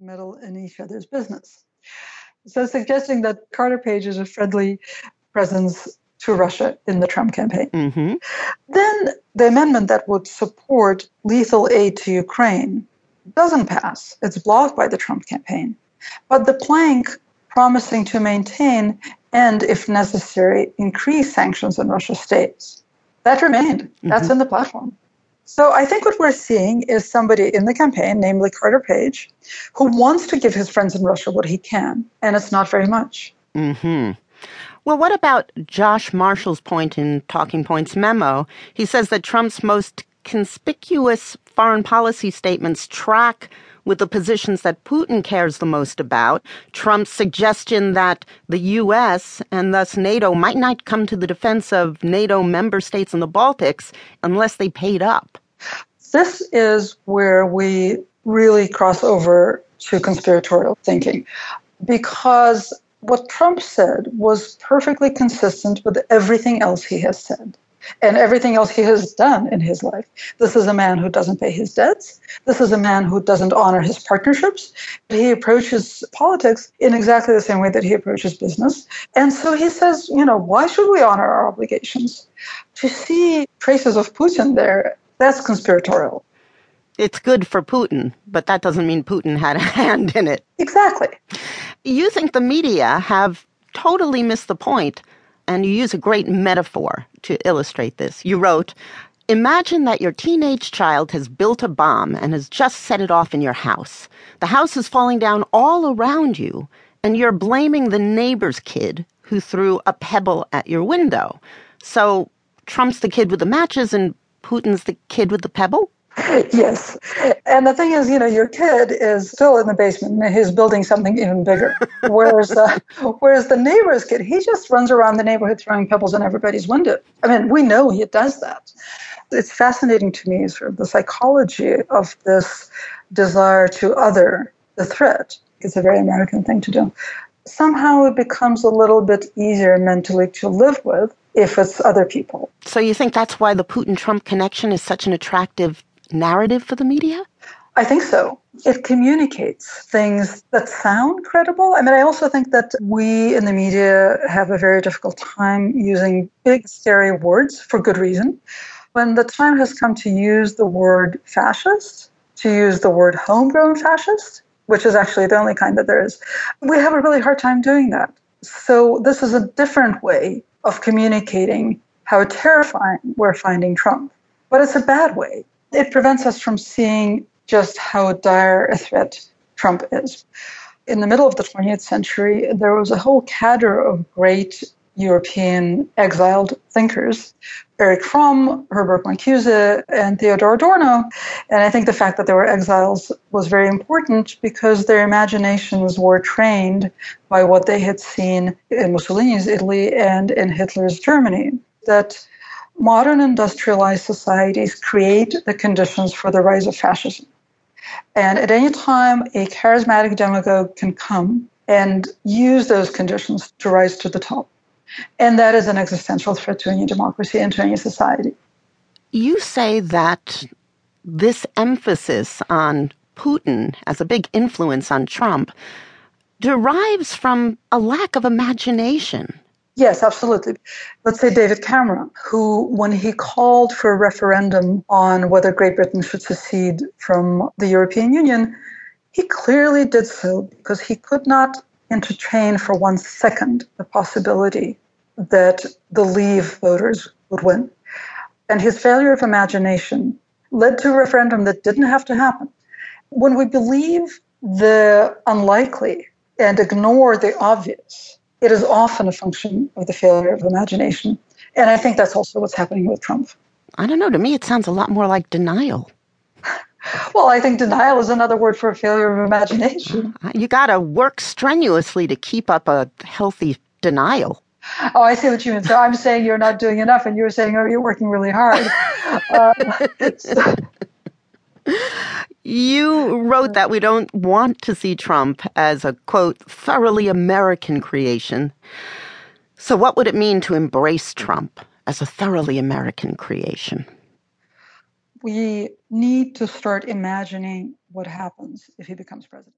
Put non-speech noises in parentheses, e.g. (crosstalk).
meddle in each other's business. So, suggesting that Carter Page is a friendly presence to Russia in the Trump campaign. Mm-hmm. Then the amendment that would support lethal aid to Ukraine doesn't pass. It's blocked by the Trump campaign. But the plank promising to maintain and, if necessary, increase sanctions on Russia states, that remained. That's mm-hmm. in the platform. So I think what we're seeing is somebody in the campaign, namely Carter Page, who wants to give his friends in Russia what he can, and it's not very much. Hmm. Well, what about Josh Marshall's point in Talking Points memo? He says that Trump's most conspicuous foreign policy statements track with the positions that Putin cares the most about. Trump's suggestion that the U.S. and thus NATO might not come to the defense of NATO member states in the Baltics unless they paid up. This is where we really cross over to conspiratorial thinking because what Trump said was perfectly consistent with everything else he has said and everything else he has done in his life. This is a man who doesn't pay his debts. This is a man who doesn't honor his partnerships. He approaches politics in exactly the same way that he approaches business. And so he says, you know, why should we honor our obligations? To see traces of Putin there, that's conspiratorial. It's good for Putin, but that doesn't mean Putin had a (laughs) hand in it. Exactly. You think the media have totally missed the point and you use a great metaphor to illustrate this. You wrote, Imagine that your teenage child has built a bomb and has just set it off in your house. The house is falling down all around you, and you're blaming the neighbor's kid who threw a pebble at your window. So Trump's the kid with the matches and Putin's the kid with the pebble? (laughs) yes. And the thing is, you know, your kid is still in the basement and he's building something even bigger. Whereas, uh, (laughs) whereas the neighbor's kid, he just runs around the neighborhood throwing pebbles in everybody's window. I mean, we know he does that. It's fascinating to me, sort of the psychology of this desire to other the threat. It's a very American thing to do. Somehow it becomes a little bit easier mentally to live with if it's other people. So you think that's why the Putin Trump connection is such an attractive narrative for the media? I think so. It communicates things that sound credible. I mean, I also think that we in the media have a very difficult time using big, scary words for good reason. When the time has come to use the word fascist, to use the word homegrown fascist, which is actually the only kind that there is, we have a really hard time doing that. So, this is a different way of communicating how terrifying we're finding Trump. But it's a bad way it prevents us from seeing just how dire a threat Trump is. In the middle of the 20th century, there was a whole cadre of great European exiled thinkers Erich Fromm, Herbert Marcuse, and Theodor Adorno. And I think the fact that they were exiles was very important because their imaginations were trained by what they had seen in Mussolini's Italy and in Hitler's Germany. That modern industrialized societies create the conditions for the rise of fascism. And at any time, a charismatic demagogue can come and use those conditions to rise to the top. And that is an existential threat to any democracy and to any society. You say that this emphasis on Putin as a big influence on Trump derives from a lack of imagination. Yes, absolutely. Let's say David Cameron, who, when he called for a referendum on whether Great Britain should secede from the European Union, he clearly did so because he could not entertain for one second the possibility that the Leave voters would win. And his failure of imagination led to a referendum that didn't have to happen. When we believe the unlikely and ignore the obvious, it is often a function of the failure of imagination. And I think that's also what's happening with Trump. I don't know. To me, it sounds a lot more like denial. Well, I think denial is another word for a failure of imagination. Uh, you got to work strenuously to keep up a healthy denial. Oh, I see what you mean. So I'm saying you're not doing enough, and you're saying, oh, you're working really hard. uh, (laughs) you wrote that we don't want to see Trump as a, quote, thoroughly American creation. So, what would it mean to embrace Trump as a thoroughly American creation? We need to start imagining what happens if he becomes president.